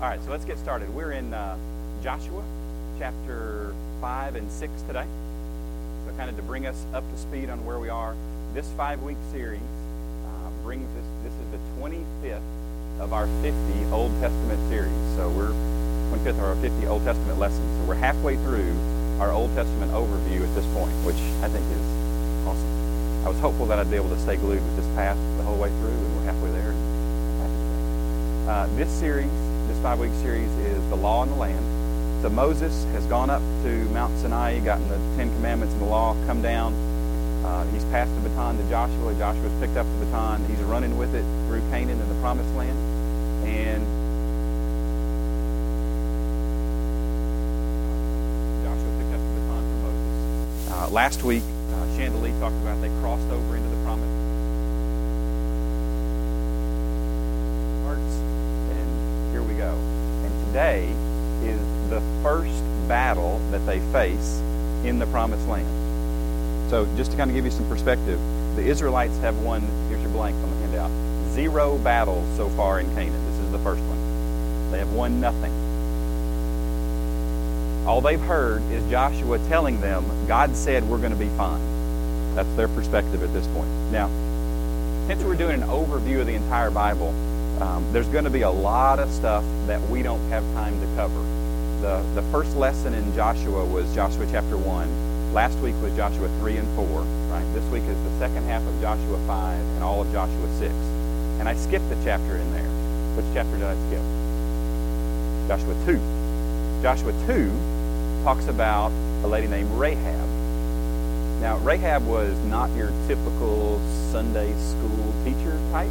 All right, so let's get started. We're in uh, Joshua chapter 5 and 6 today. So, kind of to bring us up to speed on where we are, this five week series uh, brings us, this is the 25th of our 50 Old Testament series. So, we're 25th of our 50 Old Testament lessons. So, we're halfway through our Old Testament overview at this point, which I think is awesome. I was hopeful that I'd be able to stay glued with this path the whole way through, and we're halfway there. Uh, this series five-week series is the law and the land. So Moses has gone up to Mount Sinai, gotten the Ten Commandments and the law, come down. Uh, he's passed the baton to Joshua. Joshua's picked up the baton. He's running with it through Canaan and the Promised Land. And Joshua picked up the baton from Moses. Uh, last week, uh, Chandelier talked about they crossed over into the Promised today is the first battle that they face in the promised land. So, just to kind of give you some perspective, the Israelites have won, here's your blank on the handout, zero battles so far in Canaan. This is the first one. They have won nothing. All they've heard is Joshua telling them, God said we're going to be fine. That's their perspective at this point. Now, since we're doing an overview of the entire Bible, um, there's going to be a lot of stuff that we don't have time to cover. The, the first lesson in Joshua was Joshua chapter 1. Last week was Joshua 3 and 4. Right? This week is the second half of Joshua 5 and all of Joshua 6. And I skipped the chapter in there. Which chapter did I skip? Joshua 2. Joshua 2 talks about a lady named Rahab. Now, Rahab was not your typical Sunday school teacher type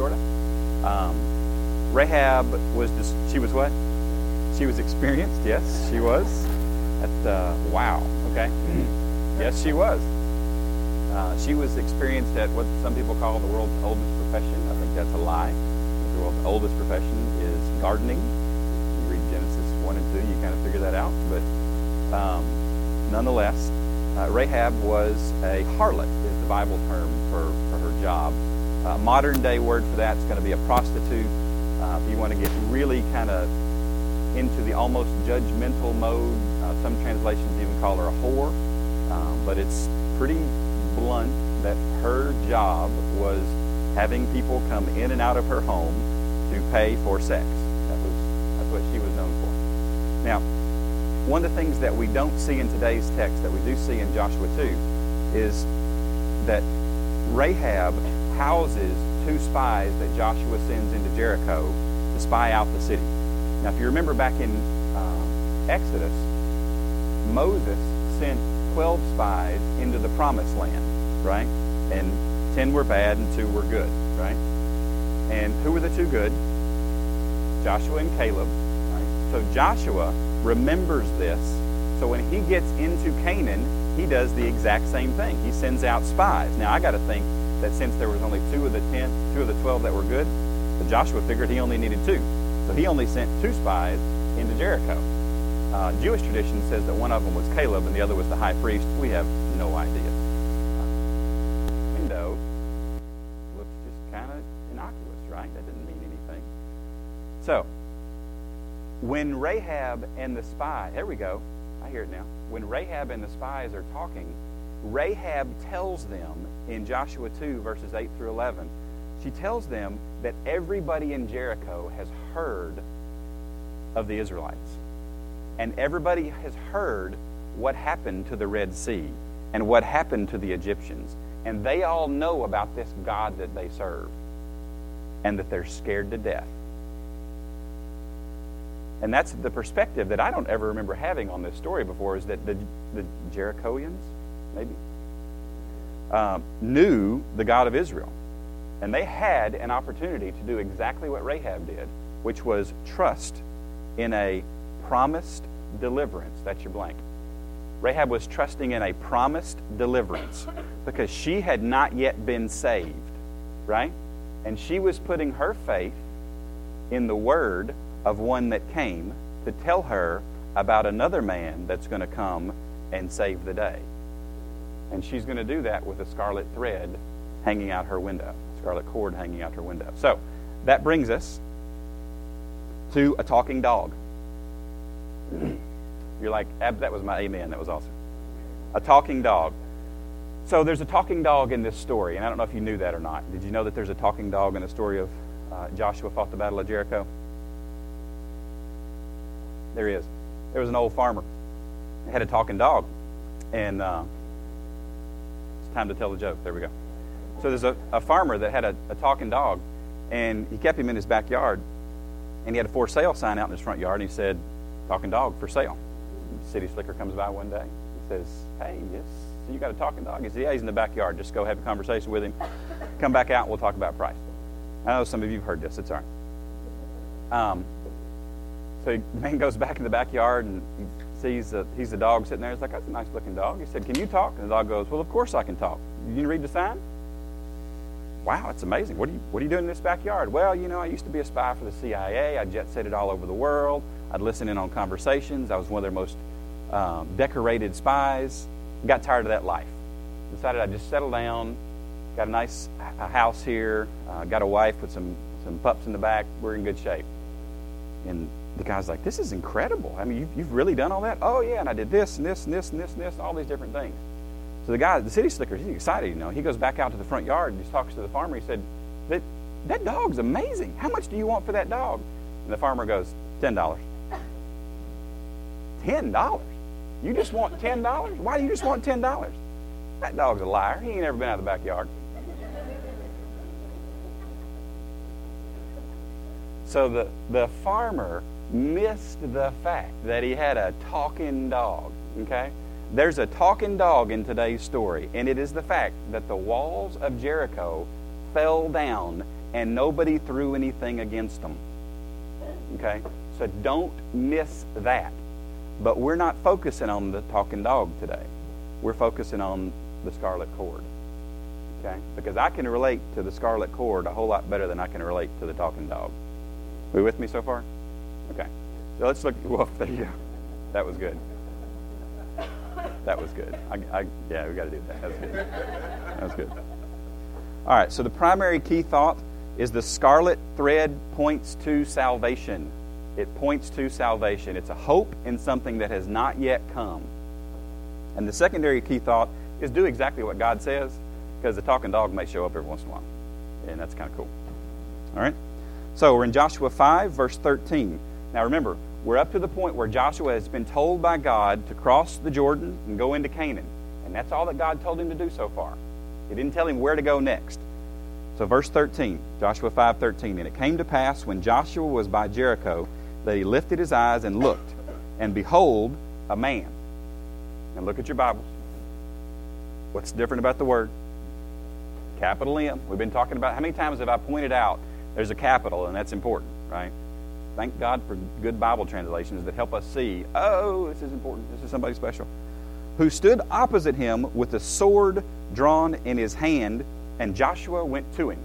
sort of. Um, Rahab was just, she was what? She was experienced, yes, she was. At, uh, wow, okay. yes, she was. Uh, she was experienced at what some people call the world's oldest profession. I think that's a lie. The world's oldest profession is gardening. You read Genesis 1 and 2, you kind of figure that out. But um, nonetheless, uh, Rahab was a harlot, is the Bible term for, for her job. Uh, modern day word for that is going to be a prostitute. Uh, if you want to get really kind of into the almost judgmental mode, uh, some translations even call her a whore. Um, but it's pretty blunt that her job was having people come in and out of her home to pay for sex. That was that's what she was known for. Now, one of the things that we don't see in today's text that we do see in Joshua 2 is that Rahab houses two spies that Joshua sends into Jericho to spy out the city. Now, if you remember back in uh, Exodus, Moses sent 12 spies into the promised land, right? And 10 were bad and 2 were good, right? And who were the two good? Joshua and Caleb, right? So Joshua remembers this. So when he gets into Canaan, he does the exact same thing. He sends out spies. Now, I got to think, that since there was only two of the ten, two of the twelve that were good, Joshua figured he only needed two. So he only sent two spies into Jericho. Uh, Jewish tradition says that one of them was Caleb and the other was the high priest. We have no idea. Uh, window looks just kind of innocuous, right? That didn't mean anything. So, when Rahab and the spy, there we go, I hear it now. When Rahab and the spies are talking, Rahab tells them in Joshua 2, verses 8 through 11, she tells them that everybody in Jericho has heard of the Israelites. And everybody has heard what happened to the Red Sea and what happened to the Egyptians. And they all know about this God that they serve and that they're scared to death. And that's the perspective that I don't ever remember having on this story before is that the, the Jerichoans, maybe, um, knew the God of Israel. And they had an opportunity to do exactly what Rahab did, which was trust in a promised deliverance. That's your blank. Rahab was trusting in a promised deliverance because she had not yet been saved, right? And she was putting her faith in the word of one that came to tell her about another man that's going to come and save the day. And she's going to do that with a scarlet thread hanging out her window, scarlet cord hanging out her window. So that brings us to a talking dog. You're like, that was my amen. That was awesome. A talking dog. So there's a talking dog in this story, and I don't know if you knew that or not. Did you know that there's a talking dog in the story of uh, Joshua fought the Battle of Jericho? There he is. There was an old farmer. He had a talking dog, and uh, time to tell the joke. There we go. So there's a, a farmer that had a, a talking dog, and he kept him in his backyard, and he had a for sale sign out in his front yard, and he said, "Talking dog for sale." city slicker comes by one day. He says, Hey, yes, you got a talking dog? He says, Yeah, he's in the backyard. Just go have a conversation with him. Come back out and we'll talk about price. I know some of you have heard this. It's all right. Um, so the man goes back in the backyard and sees the, he's the dog sitting there. He's like, That's a nice looking dog. He said, Can you talk? And the dog goes, Well, of course I can talk. You can read the sign? Wow, it's amazing. What are, you, what are you doing in this backyard? Well, you know, I used to be a spy for the CIA. I jet set it all over the world. I'd listen in on conversations. I was one of their most um, decorated spies. Got tired of that life. Decided I'd just settle down. Got a nice a house here. Uh, got a wife with some, some pups in the back. We're in good shape. And the guy's like, This is incredible. I mean, you've, you've really done all that? Oh, yeah. And I did this and this and this and this and this, and all these different things. So the guy, the city slicker, he's excited, you know. He goes back out to the front yard and he talks to the farmer. He said, That, that dog's amazing. How much do you want for that dog? And the farmer goes, $10. $10? You just want $10? Why do you just want $10? That dog's a liar. He ain't ever been out of the backyard. So the, the farmer missed the fact that he had a talking dog. Okay? There's a talking dog in today's story, and it is the fact that the walls of Jericho fell down and nobody threw anything against them. Okay? So don't miss that. But we're not focusing on the talking dog today. We're focusing on the scarlet cord. Okay? Because I can relate to the scarlet cord a whole lot better than I can relate to the talking dog. Are we with me so far? Okay. So let's look. Well, there you go. That was good. That was good. I, I, yeah, we got to do that. That's good. That was good. All right. So the primary key thought is the scarlet thread points to salvation. It points to salvation. It's a hope in something that has not yet come. And the secondary key thought is do exactly what God says, because the talking dog may show up every once in a while. And that's kind of cool. All right? So we're in Joshua 5, verse 13. Now remember, we're up to the point where Joshua has been told by God to cross the Jordan and go into Canaan. And that's all that God told him to do so far. He didn't tell him where to go next. So verse 13, Joshua 5:13, and it came to pass when Joshua was by Jericho that he lifted his eyes and looked, and behold, a man. And look at your Bibles. What's different about the word? Capital M. We've been talking about how many times have I pointed out there's a capital, and that's important, right? Thank God for good Bible translations that help us see, oh, this is important. This is somebody special. Who stood opposite him with a sword drawn in his hand, and Joshua went to him.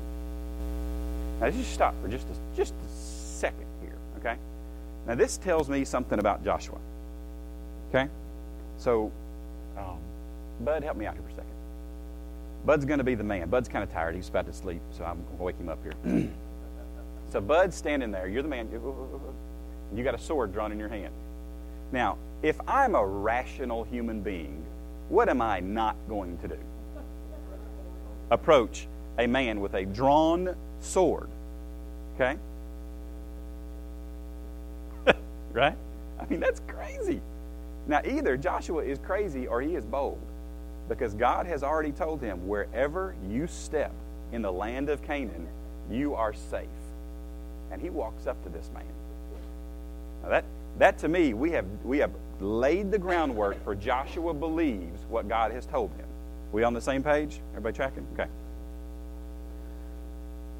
Now, just stop for just a, just a second here, okay? Now, this tells me something about Joshua. Okay? So, um, Bud, help me out here for a second. Bud's going to be the man. Bud's kind of tired. He's about to sleep, so I'm going to wake him up here. so, Bud's standing there. You're the man. You got a sword drawn in your hand. Now, if I'm a rational human being, what am I not going to do? Approach a man with a drawn sword. Okay? right? I mean, that's crazy. Now, either Joshua is crazy or he is bold because God has already told him wherever you step in the land of Canaan, you are safe. And he walks up to this man. Now, that, that to me, we have, we have laid the groundwork for Joshua believes what God has told him. We on the same page? Everybody tracking? Okay.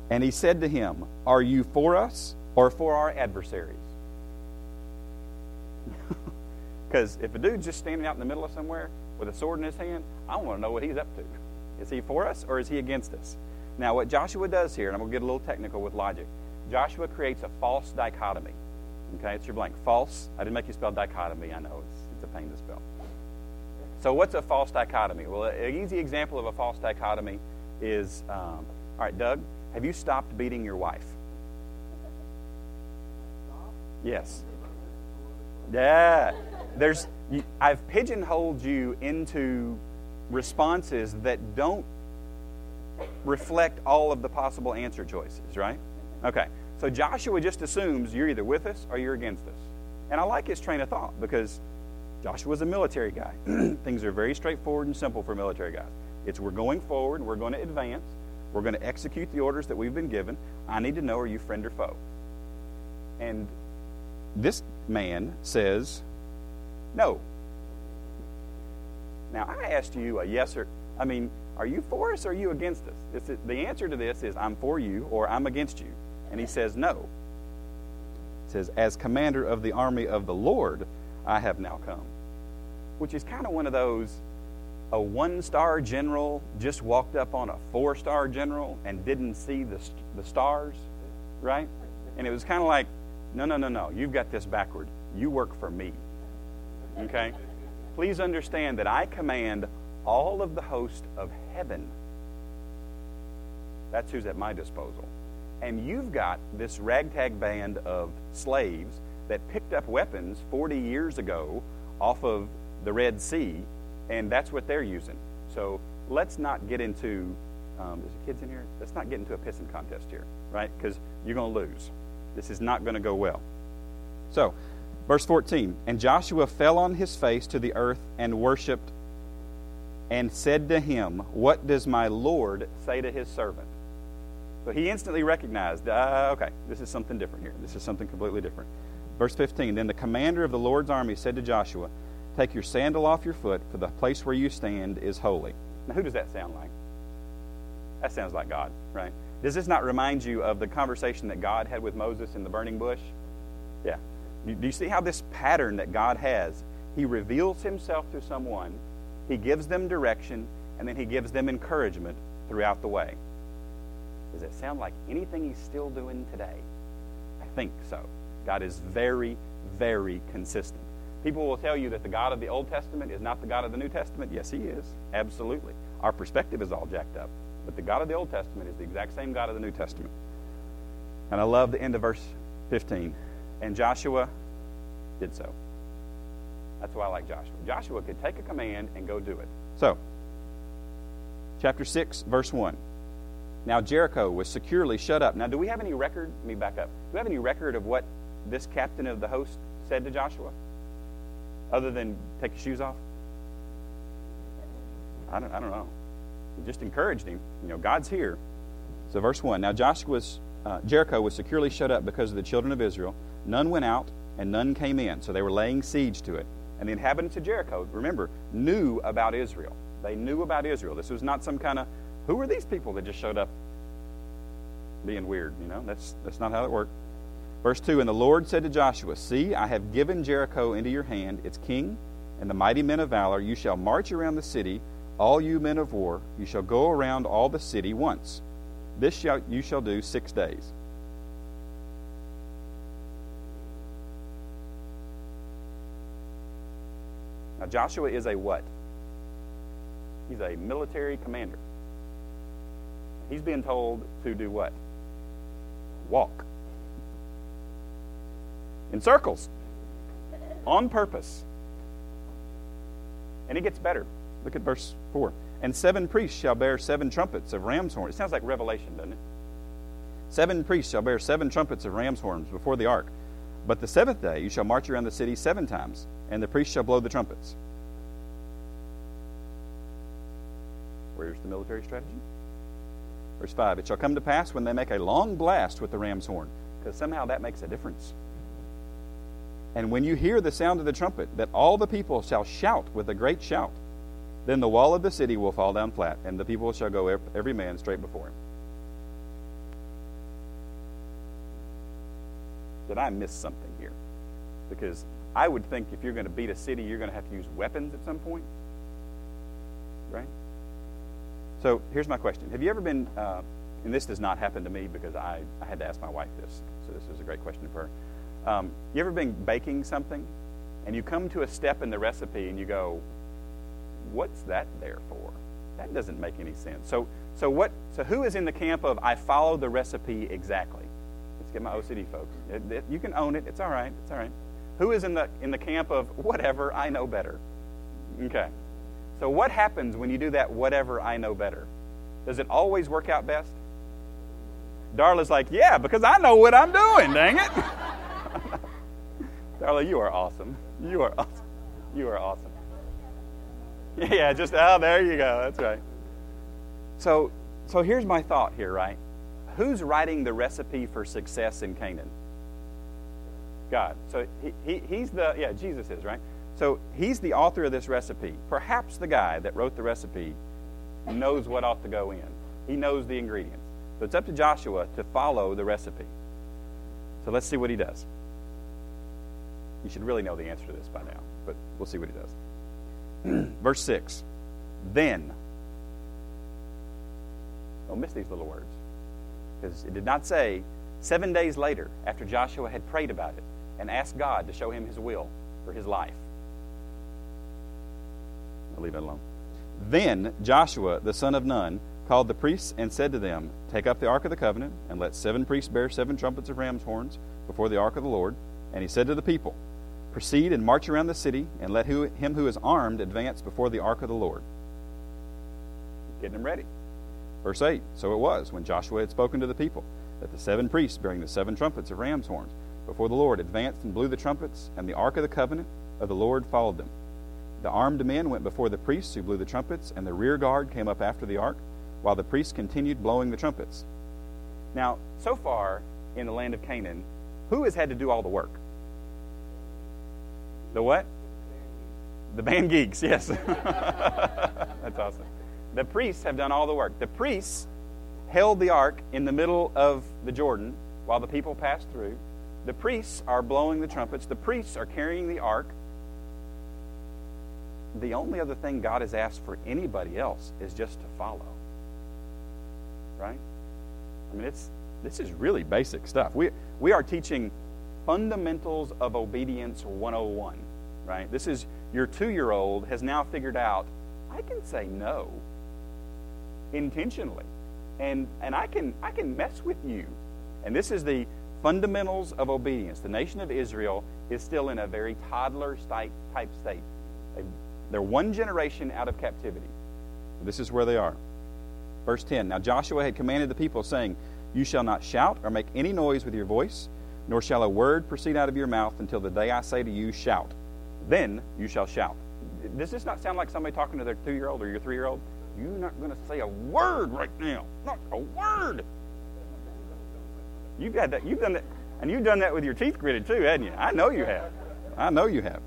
And he said to him, Are you for us or for our adversaries? Because if a dude's just standing out in the middle of somewhere with a sword in his hand, I want to know what he's up to. Is he for us or is he against us? Now, what Joshua does here, and I'm going to get a little technical with logic, Joshua creates a false dichotomy. Okay, it's your blank. False. I didn't make you spell dichotomy. I know it's, it's a pain to spell. So, what's a false dichotomy? Well, an easy example of a false dichotomy is um, all right, Doug, have you stopped beating your wife? Yes. Yeah. There's I've pigeonholed you into responses that don't reflect all of the possible answer choices, right? Okay. So Joshua just assumes you're either with us or you're against us. And I like his train of thought because Joshua's a military guy. Things are very straightforward and simple for military guys. It's we're going forward, we're going to advance, we're going to execute the orders that we've been given. I need to know are you friend or foe? And this man says, no. Now, I asked you a yes or, I mean, are you for us or are you against us? The answer to this is I'm for you or I'm against you. And he says, no. He says, as commander of the army of the Lord, I have now come. Which is kind of one of those, a one star general just walked up on a four star general and didn't see the, the stars, right? And it was kind of like, no, no, no, no, you've got this backward. You work for me. Okay? Please understand that I command all of the host of heaven. That's who's at my disposal. And you've got this ragtag band of slaves that picked up weapons 40 years ago off of the Red Sea, and that's what they're using. So let's not get into, um, there's kids in here? Let's not get into a pissing contest here, right? Because you're going to lose. This is not going to go well. So, verse 14 And Joshua fell on his face to the earth and worshiped and said to him, What does my Lord say to his servant? So he instantly recognized, uh, okay, this is something different here. This is something completely different. Verse 15 Then the commander of the Lord's army said to Joshua, Take your sandal off your foot, for the place where you stand is holy. Now, who does that sound like? That sounds like God, right? Does this not remind you of the conversation that God had with Moses in the burning bush? Yeah. Do you see how this pattern that God has? He reveals himself to someone, he gives them direction, and then he gives them encouragement throughout the way. Does it sound like anything he's still doing today? I think so. God is very, very consistent. People will tell you that the God of the Old Testament is not the God of the New Testament. Yes, he is. Absolutely. Our perspective is all jacked up. But the God of the Old Testament is the exact same God of the New Testament. And I love the end of verse 15. And Joshua did so. That's why I like Joshua. Joshua could take a command and go do it. So, chapter 6, verse 1. Now Jericho was securely shut up. Now, do we have any record? Let me back up. Do we have any record of what this captain of the host said to Joshua? Other than take your shoes off? I don't, I don't know. He just encouraged him. You know, God's here. So, verse 1 Now Joshua's, uh, Jericho was securely shut up because of the children of Israel. None went out and none came in. So they were laying siege to it. And the inhabitants of Jericho, remember, knew about Israel. They knew about Israel. This was not some kind of, who are these people that just showed up being weird? You know, that's, that's not how it worked. Verse 2 And the Lord said to Joshua, See, I have given Jericho into your hand, its king, and the mighty men of valor. You shall march around the city, all you men of war. You shall go around all the city once. This shall, you shall do six days. Now, Joshua is a what? He's a military commander. He's being told to do what? Walk. In circles. On purpose. And it gets better. Look at verse 4. And seven priests shall bear seven trumpets of ram's horns. It sounds like Revelation, doesn't it? Seven priests shall bear seven trumpets of ram's horns before the ark. But the seventh day you shall march around the city seven times, and the priests shall blow the trumpets. Where's the military strategy? Verse 5 It shall come to pass when they make a long blast with the ram's horn, because somehow that makes a difference. And when you hear the sound of the trumpet, that all the people shall shout with a great shout. Then the wall of the city will fall down flat, and the people shall go every man straight before him. Did I miss something here? Because I would think if you're going to beat a city, you're going to have to use weapons at some point. Right? So here's my question Have you ever been, uh, and this does not happen to me because I, I had to ask my wife this, so this is a great question for her. Um, you ever been baking something and you come to a step in the recipe and you go, what's that there for? That doesn't make any sense. So, so what? So who is in the camp of I follow the recipe exactly? Let's get my OCD, folks. It, it, you can own it. It's all right. It's all right. Who is in the in the camp of whatever I know better? Okay. So what happens when you do that? Whatever I know better. Does it always work out best? Darla's like, yeah, because I know what I'm doing. Dang it. Darla, you are awesome. You are awesome. You are awesome. Yeah, just oh, there you go. That's right. So, so here's my thought here, right? Who's writing the recipe for success in Canaan? God. So he, he, he's the yeah, Jesus is right. So he's the author of this recipe. Perhaps the guy that wrote the recipe knows what ought to go in. He knows the ingredients. So it's up to Joshua to follow the recipe. So let's see what he does. You should really know the answer to this by now, but we'll see what he does. Verse 6. Then. Don't miss these little words. Because it did not say, seven days later, after Joshua had prayed about it and asked God to show him his will for his life. I'll leave it alone. Then Joshua, the son of Nun, called the priests and said to them, Take up the ark of the covenant, and let seven priests bear seven trumpets of ram's horns before the ark of the Lord. And he said to the people, Proceed and march around the city, and let who, him who is armed advance before the ark of the Lord. Getting them ready. Verse 8 So it was, when Joshua had spoken to the people, that the seven priests bearing the seven trumpets of ram's horns before the Lord advanced and blew the trumpets, and the ark of the covenant of the Lord followed them. The armed men went before the priests who blew the trumpets, and the rear guard came up after the ark, while the priests continued blowing the trumpets. Now, so far in the land of Canaan, who has had to do all the work? The what? The band geeks, yes. That's awesome. The priests have done all the work. The priests held the ark in the middle of the Jordan while the people passed through. The priests are blowing the trumpets. The priests are carrying the ark. The only other thing God has asked for anybody else is just to follow. Right? I mean, it's this is really basic stuff. We we are teaching fundamentals of obedience 101 right? This is your two year old has now figured out I can say no intentionally. And, and I, can, I can mess with you. And this is the fundamentals of obedience. The nation of Israel is still in a very toddler type state. They're one generation out of captivity. This is where they are. Verse 10 Now Joshua had commanded the people, saying, You shall not shout or make any noise with your voice, nor shall a word proceed out of your mouth until the day I say to you, Shout then you shall shout. Does this not sound like somebody talking to their two year old or your three year old? You're not going to say a word right now. Not a word. You've had that. You've done that. And you've done that with your teeth gritted too, hadn't you? I know you have. I know you have.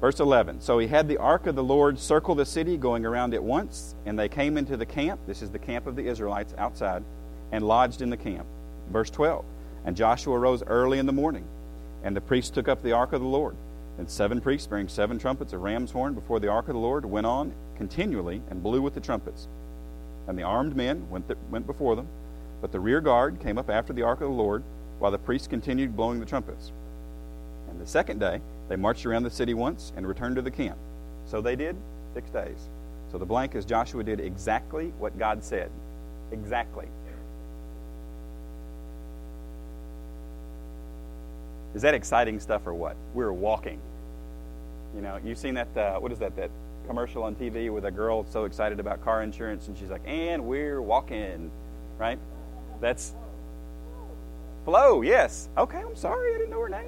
Verse 11. So he had the ark of the Lord circle the city, going around it once, and they came into the camp. This is the camp of the Israelites outside, and lodged in the camp. Verse 12. And Joshua rose early in the morning, and the priests took up the ark of the Lord and seven priests, bearing seven trumpets of ram's horn before the ark of the Lord, went on continually and blew with the trumpets. And the armed men went, th- went before them, but the rear guard came up after the ark of the Lord, while the priests continued blowing the trumpets. And the second day, they marched around the city once and returned to the camp. So they did six days. So the blank is Joshua did exactly what God said. Exactly. Is that exciting stuff or what? We're walking. You know, you've seen that, uh, what is that, that commercial on TV with a girl so excited about car insurance and she's like, and we're walking, right? That's Flo, yes. Okay, I'm sorry, I didn't know her name.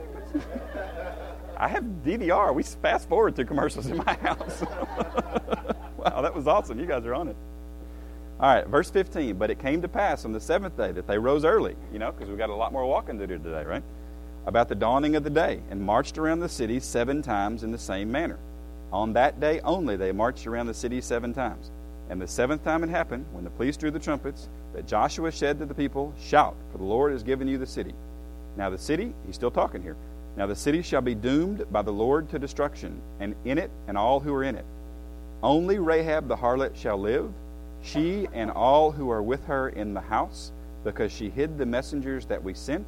I have DVR. We fast forward through commercials in my house. wow, that was awesome. You guys are on it. All right, verse 15. But it came to pass on the seventh day that they rose early, you know, because we got a lot more walking to do today, right? about the dawning of the day and marched around the city seven times in the same manner. On that day only they marched around the city seven times. And the seventh time it happened, when the police drew the trumpets, that Joshua said to the people, Shout, for the Lord has given you the city. Now the city, he's still talking here, now the city shall be doomed by the Lord to destruction, and in it and all who are in it. Only Rahab the harlot shall live, she and all who are with her in the house, because she hid the messengers that we sent,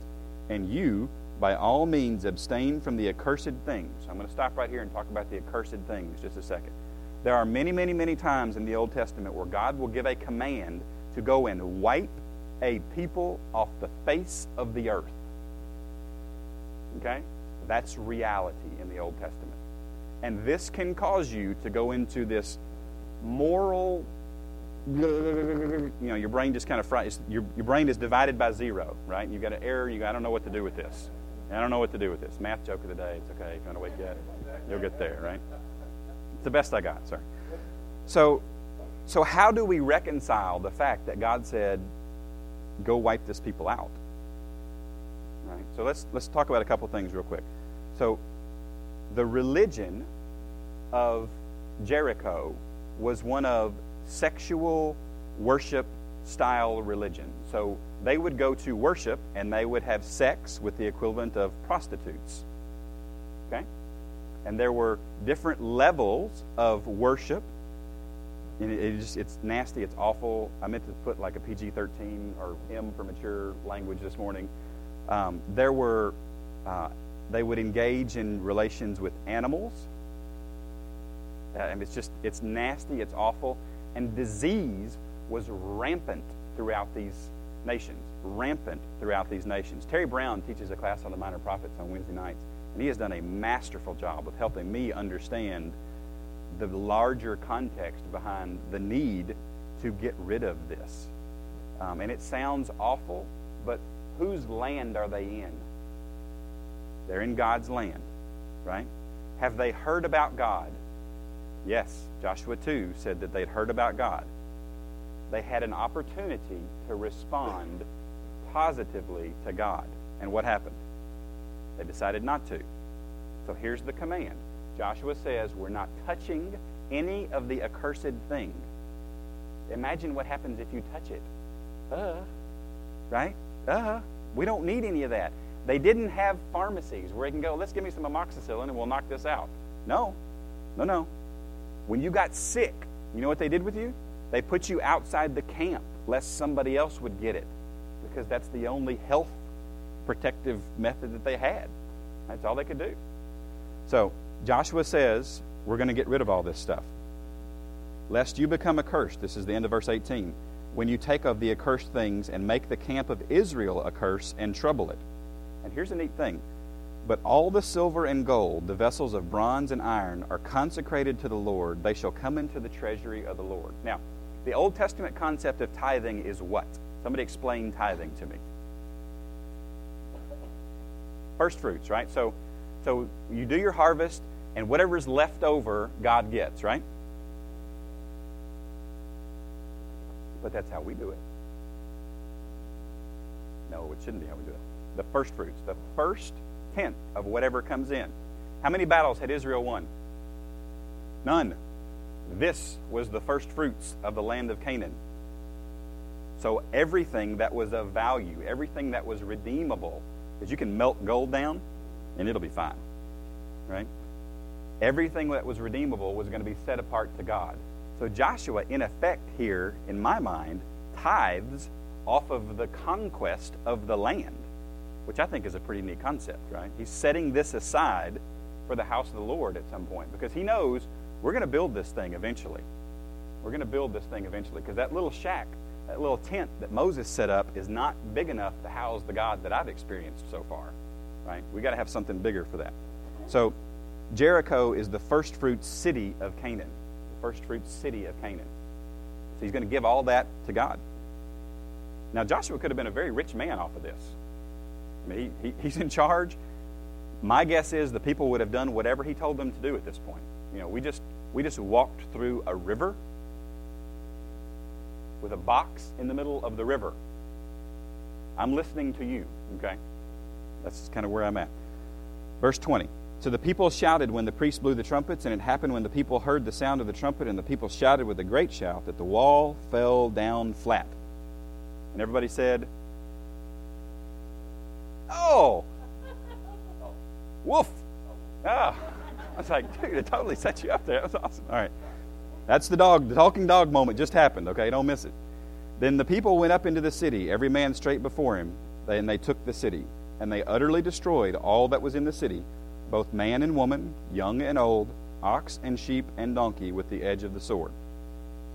and you by all means abstain from the accursed things. I'm going to stop right here and talk about the accursed things just a second. There are many, many, many times in the Old Testament where God will give a command to go and wipe a people off the face of the earth. Okay? That's reality in the Old Testament. And this can cause you to go into this moral you know your brain just kind of fries your, your brain is divided by zero right you've got an error you got, i don't know what to do with this i don't know what to do with this math joke of the day it's okay if you want to wake yet you'll get there right the best i got sorry so so how do we reconcile the fact that god said go wipe this people out right so let's let's talk about a couple things real quick so the religion of jericho was one of sexual worship style religion. So they would go to worship and they would have sex with the equivalent of prostitutes. Okay? And there were different levels of worship. And it, it just, it's nasty, it's awful. I meant to put like a PG 13 or M for mature language this morning. Um, there were, uh, they would engage in relations with animals. Uh, and it's just, it's nasty, it's awful and disease was rampant throughout these nations. Rampant throughout these nations. Terry Brown teaches a class on the minor prophets on Wednesday nights, and he has done a masterful job of helping me understand the larger context behind the need to get rid of this. Um, and it sounds awful, but whose land are they in? They're in God's land, right? Have they heard about God? Yes, Joshua 2 said that they'd heard about God. They had an opportunity to respond positively to God. And what happened? They decided not to. So here's the command Joshua says, We're not touching any of the accursed thing. Imagine what happens if you touch it. Uh, right? Uh, we don't need any of that. They didn't have pharmacies where you can go, let's give me some amoxicillin and we'll knock this out. No, no, no. When you got sick, you know what they did with you? They put you outside the camp lest somebody else would get it because that's the only health protective method that they had. That's all they could do. So Joshua says, We're going to get rid of all this stuff. Lest you become accursed. This is the end of verse 18. When you take of the accursed things and make the camp of Israel a curse and trouble it. And here's a neat thing but all the silver and gold, the vessels of bronze and iron, are consecrated to the Lord. They shall come into the treasury of the Lord. Now, the Old Testament concept of tithing is what? Somebody explain tithing to me. First fruits, right? So, so you do your harvest, and whatever is left over, God gets, right? But that's how we do it. No, it shouldn't be how we do it. The first fruits, the first tenth of whatever comes in. How many battles had Israel won? None. This was the first fruits of the land of Canaan. So everything that was of value, everything that was redeemable, because you can melt gold down and it'll be fine. Right? Everything that was redeemable was going to be set apart to God. So Joshua, in effect, here, in my mind, tithes off of the conquest of the land which I think is a pretty neat concept, right? He's setting this aside for the house of the Lord at some point because he knows we're going to build this thing eventually. We're going to build this thing eventually because that little shack, that little tent that Moses set up is not big enough to house the God that I've experienced so far, right? We got to have something bigger for that. So Jericho is the first fruit city of Canaan, the first fruit city of Canaan. So he's going to give all that to God. Now Joshua could have been a very rich man off of this. I mean, he, he, he's in charge. My guess is the people would have done whatever he told them to do at this point. You know, we just we just walked through a river with a box in the middle of the river. I'm listening to you, okay? That's kind of where I'm at. Verse 20. So the people shouted when the priest blew the trumpets, and it happened when the people heard the sound of the trumpet, and the people shouted with a great shout that the wall fell down flat. And everybody said, Oh! Woof! Ah. I was like, dude, it totally set you up there. That was awesome. All right. That's the dog, the talking dog moment just happened, okay? Don't miss it. Then the people went up into the city, every man straight before him, and they took the city. And they utterly destroyed all that was in the city, both man and woman, young and old, ox and sheep and donkey, with the edge of the sword.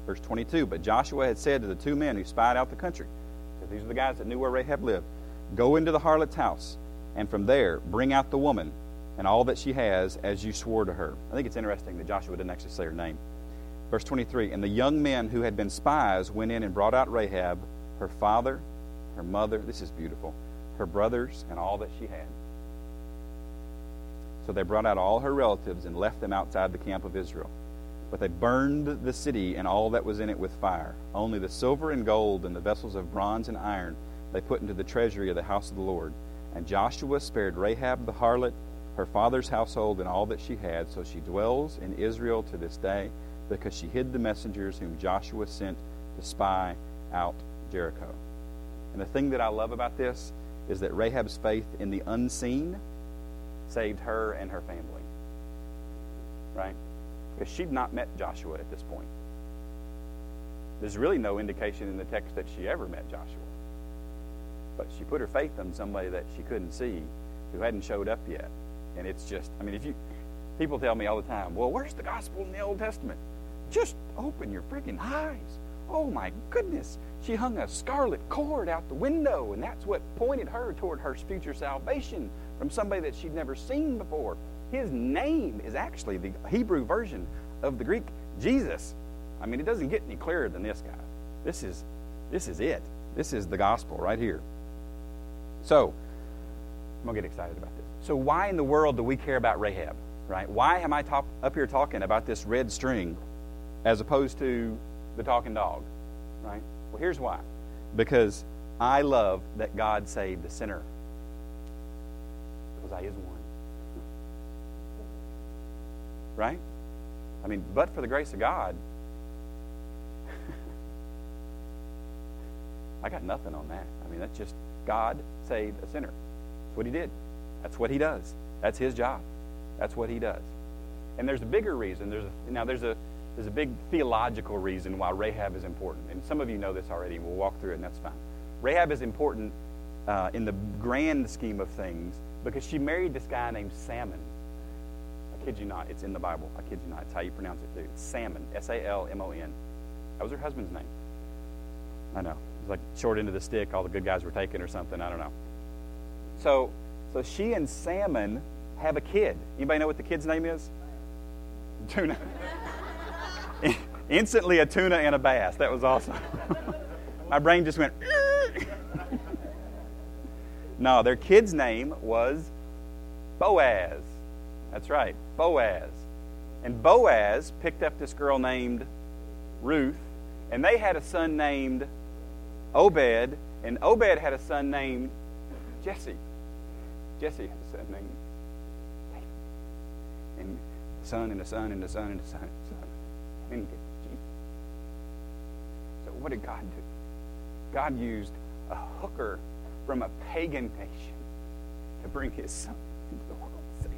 Verse 22 But Joshua had said to the two men who spied out the country, because these are the guys that knew where Rahab lived. Go into the harlot's house, and from there bring out the woman and all that she has as you swore to her. I think it's interesting that Joshua didn't actually say her name. Verse 23 And the young men who had been spies went in and brought out Rahab, her father, her mother, this is beautiful, her brothers, and all that she had. So they brought out all her relatives and left them outside the camp of Israel. But they burned the city and all that was in it with fire. Only the silver and gold and the vessels of bronze and iron they put into the treasury of the house of the Lord. And Joshua spared Rahab the harlot, her father's household, and all that she had. So she dwells in Israel to this day, because she hid the messengers whom Joshua sent to spy out Jericho. And the thing that I love about this is that Rahab's faith in the unseen saved her and her family. Right? Because she'd not met Joshua at this point. There's really no indication in the text that she ever met Joshua. But she put her faith in somebody that she couldn't see who hadn't showed up yet. And it's just, I mean, if you, people tell me all the time, well, where's the gospel in the Old Testament? Just open your freaking eyes. Oh my goodness. She hung a scarlet cord out the window, and that's what pointed her toward her future salvation from somebody that she'd never seen before. His name is actually the Hebrew version of the Greek Jesus. I mean, it doesn't get any clearer than this guy. This is this is it. This is the gospel right here. So, I'm going to get excited about this. So, why in the world do we care about Rahab, right? Why am I top, up here talking about this red string as opposed to the talking dog, right? Well, here's why. Because I love that God saved a sinner. Because I is one. Right? I mean, but for the grace of God, I got nothing on that. I mean, that's just God saved a sinner. That's what he did. That's what he does. That's his job. That's what he does. And there's a bigger reason. There's a, now there's a there's a big theological reason why Rahab is important. And some of you know this already. We'll walk through it, and that's fine. Rahab is important uh, in the grand scheme of things because she married this guy named Salmon. I kid you not. It's in the Bible. I kid you not. It's how you pronounce it, too. Salmon. S A L M O N. That was her husband's name. I know. It's like short end of the stick. All the good guys were taken or something. I don't know. So, so she and Salmon have a kid. Anybody know what the kid's name is? Tuna. Instantly a tuna and a bass. That was awesome. My brain just went. no, their kid's name was Boaz. That's right, Boaz. And Boaz picked up this girl named Ruth, and they had a son named Obed, and Obed had a son named Jesse. Jesse had a son named David. And son and a son and a son and a son and. And Jesus. So what did God do? God used a hooker from a pagan nation to bring his son into the world to save me.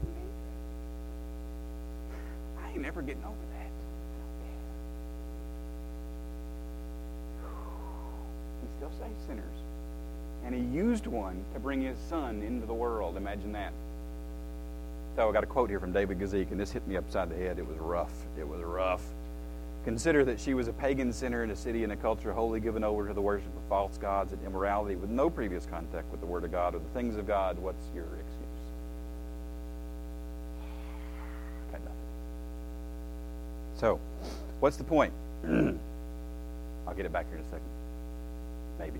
I ain't never getting over that. He still saves sinners. And he used one to bring his son into the world. Imagine that. So I got a quote here from David Guzik, and this hit me upside the head. It was rough. It was rough. Consider that she was a pagan sinner in a city and a culture wholly given over to the worship of false gods and immorality with no previous contact with the Word of God or the things of God. What's your excuse? Got nothing. So, what's the point? I'll get it back here in a second. Maybe.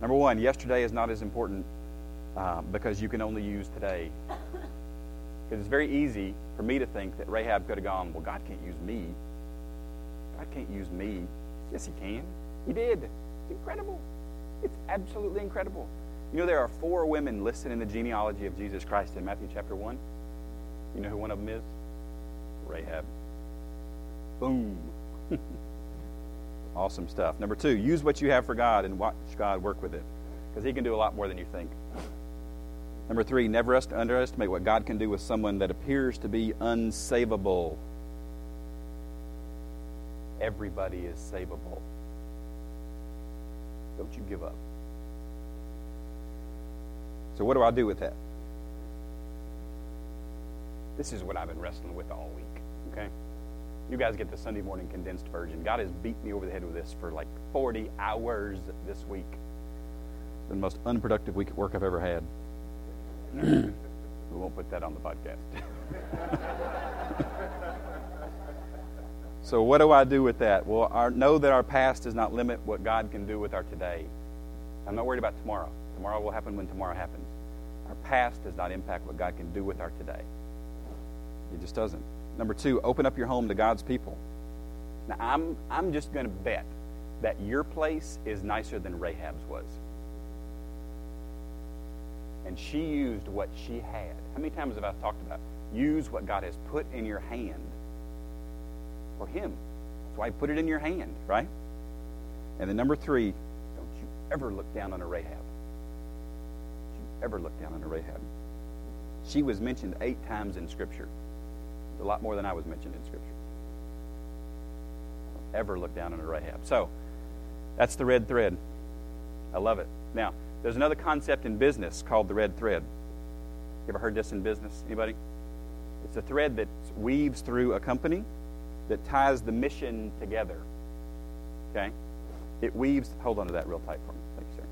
Number one, yesterday is not as important uh, because you can only use today. Because it's very easy for me to think that Rahab could have gone, well, God can't use me. God can't use me. Yes, He can. He did. It's incredible. It's absolutely incredible. You know, there are four women listed in the genealogy of Jesus Christ in Matthew chapter 1. You know who one of them is? Rahab. Boom. awesome stuff. Number two, use what you have for God and watch God work with it because He can do a lot more than you think. Number three, never underestimate what God can do with someone that appears to be unsavable. Everybody is savable. Don't you give up. So, what do I do with that? This is what I've been wrestling with all week, okay? You guys get the Sunday morning condensed version. God has beat me over the head with this for like 40 hours this week. It's been the most unproductive week at work I've ever had. we won't put that on the podcast. so, what do I do with that? Well, our, know that our past does not limit what God can do with our today. I'm not worried about tomorrow. Tomorrow will happen when tomorrow happens. Our past does not impact what God can do with our today. It just doesn't. Number two, open up your home to God's people. Now, I'm, I'm just going to bet that your place is nicer than Rahab's was. And she used what she had. How many times have I talked about? Use what God has put in your hand for Him. That's why He put it in your hand, right? And then number three, don't you ever look down on a Rahab. Don't you ever look down on a Rahab. She was mentioned eight times in Scripture. a lot more than I was mentioned in Scripture. Don't ever look down on a Rahab. So, that's the red thread. I love it. Now, there's another concept in business called the red thread. You ever heard this in business? Anybody? It's a thread that weaves through a company that ties the mission together. Okay? It weaves, hold on to that real tight for me. Thank you, sir.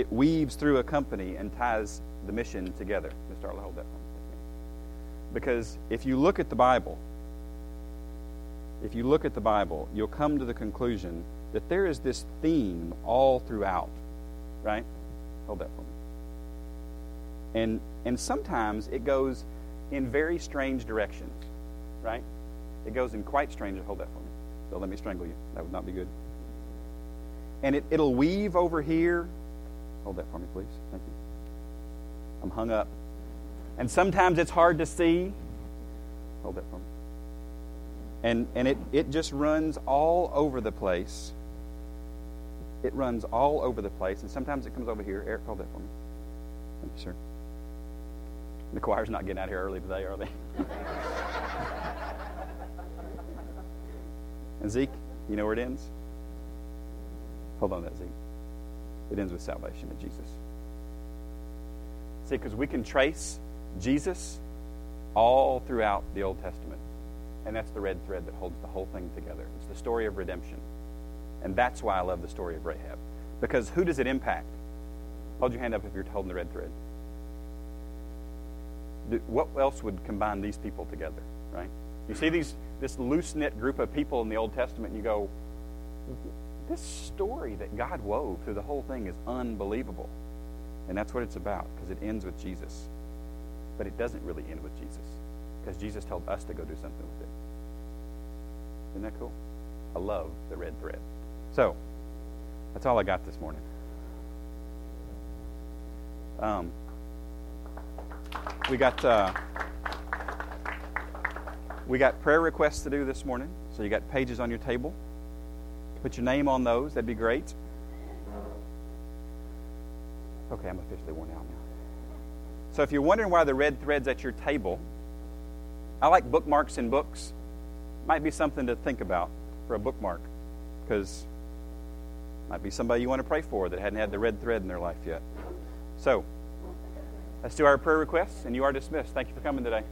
It weaves through a company and ties the mission together. Mr. Arlo, hold that for me. Because if you look at the Bible, if you look at the Bible, you'll come to the conclusion that there is this theme all throughout, right? Hold that for me. And, and sometimes it goes in very strange directions, right? It goes in quite strange. Hold that for me. Don't let me strangle you. That would not be good. And it, it'll weave over here. Hold that for me, please. Thank you. I'm hung up. And sometimes it's hard to see. Hold that for me. And, and it, it just runs all over the place it runs all over the place, and sometimes it comes over here. Eric, hold that for me. Thank you, sir. The choir's not getting out here early today, are they? and Zeke, you know where it ends? Hold on that, Zeke. It ends with salvation in Jesus. See, because we can trace Jesus all throughout the Old Testament. And that's the red thread that holds the whole thing together. It's the story of redemption. And that's why I love the story of Rahab. Because who does it impact? Hold your hand up if you're holding the red thread. What else would combine these people together, right? You see these this loose knit group of people in the Old Testament, and you go, this story that God wove through the whole thing is unbelievable. And that's what it's about, because it ends with Jesus. But it doesn't really end with Jesus, because Jesus told us to go do something with it. Isn't that cool? I love the red thread. So, that's all I got this morning. Um, we got uh, we got prayer requests to do this morning. So you got pages on your table. Put your name on those. That'd be great. Okay, I'm officially worn out now. So if you're wondering why the red thread's at your table, I like bookmarks in books. Might be something to think about for a bookmark because might be somebody you want to pray for that hadn't had the red thread in their life yet. So, let's do our prayer requests, and you are dismissed. Thank you for coming today.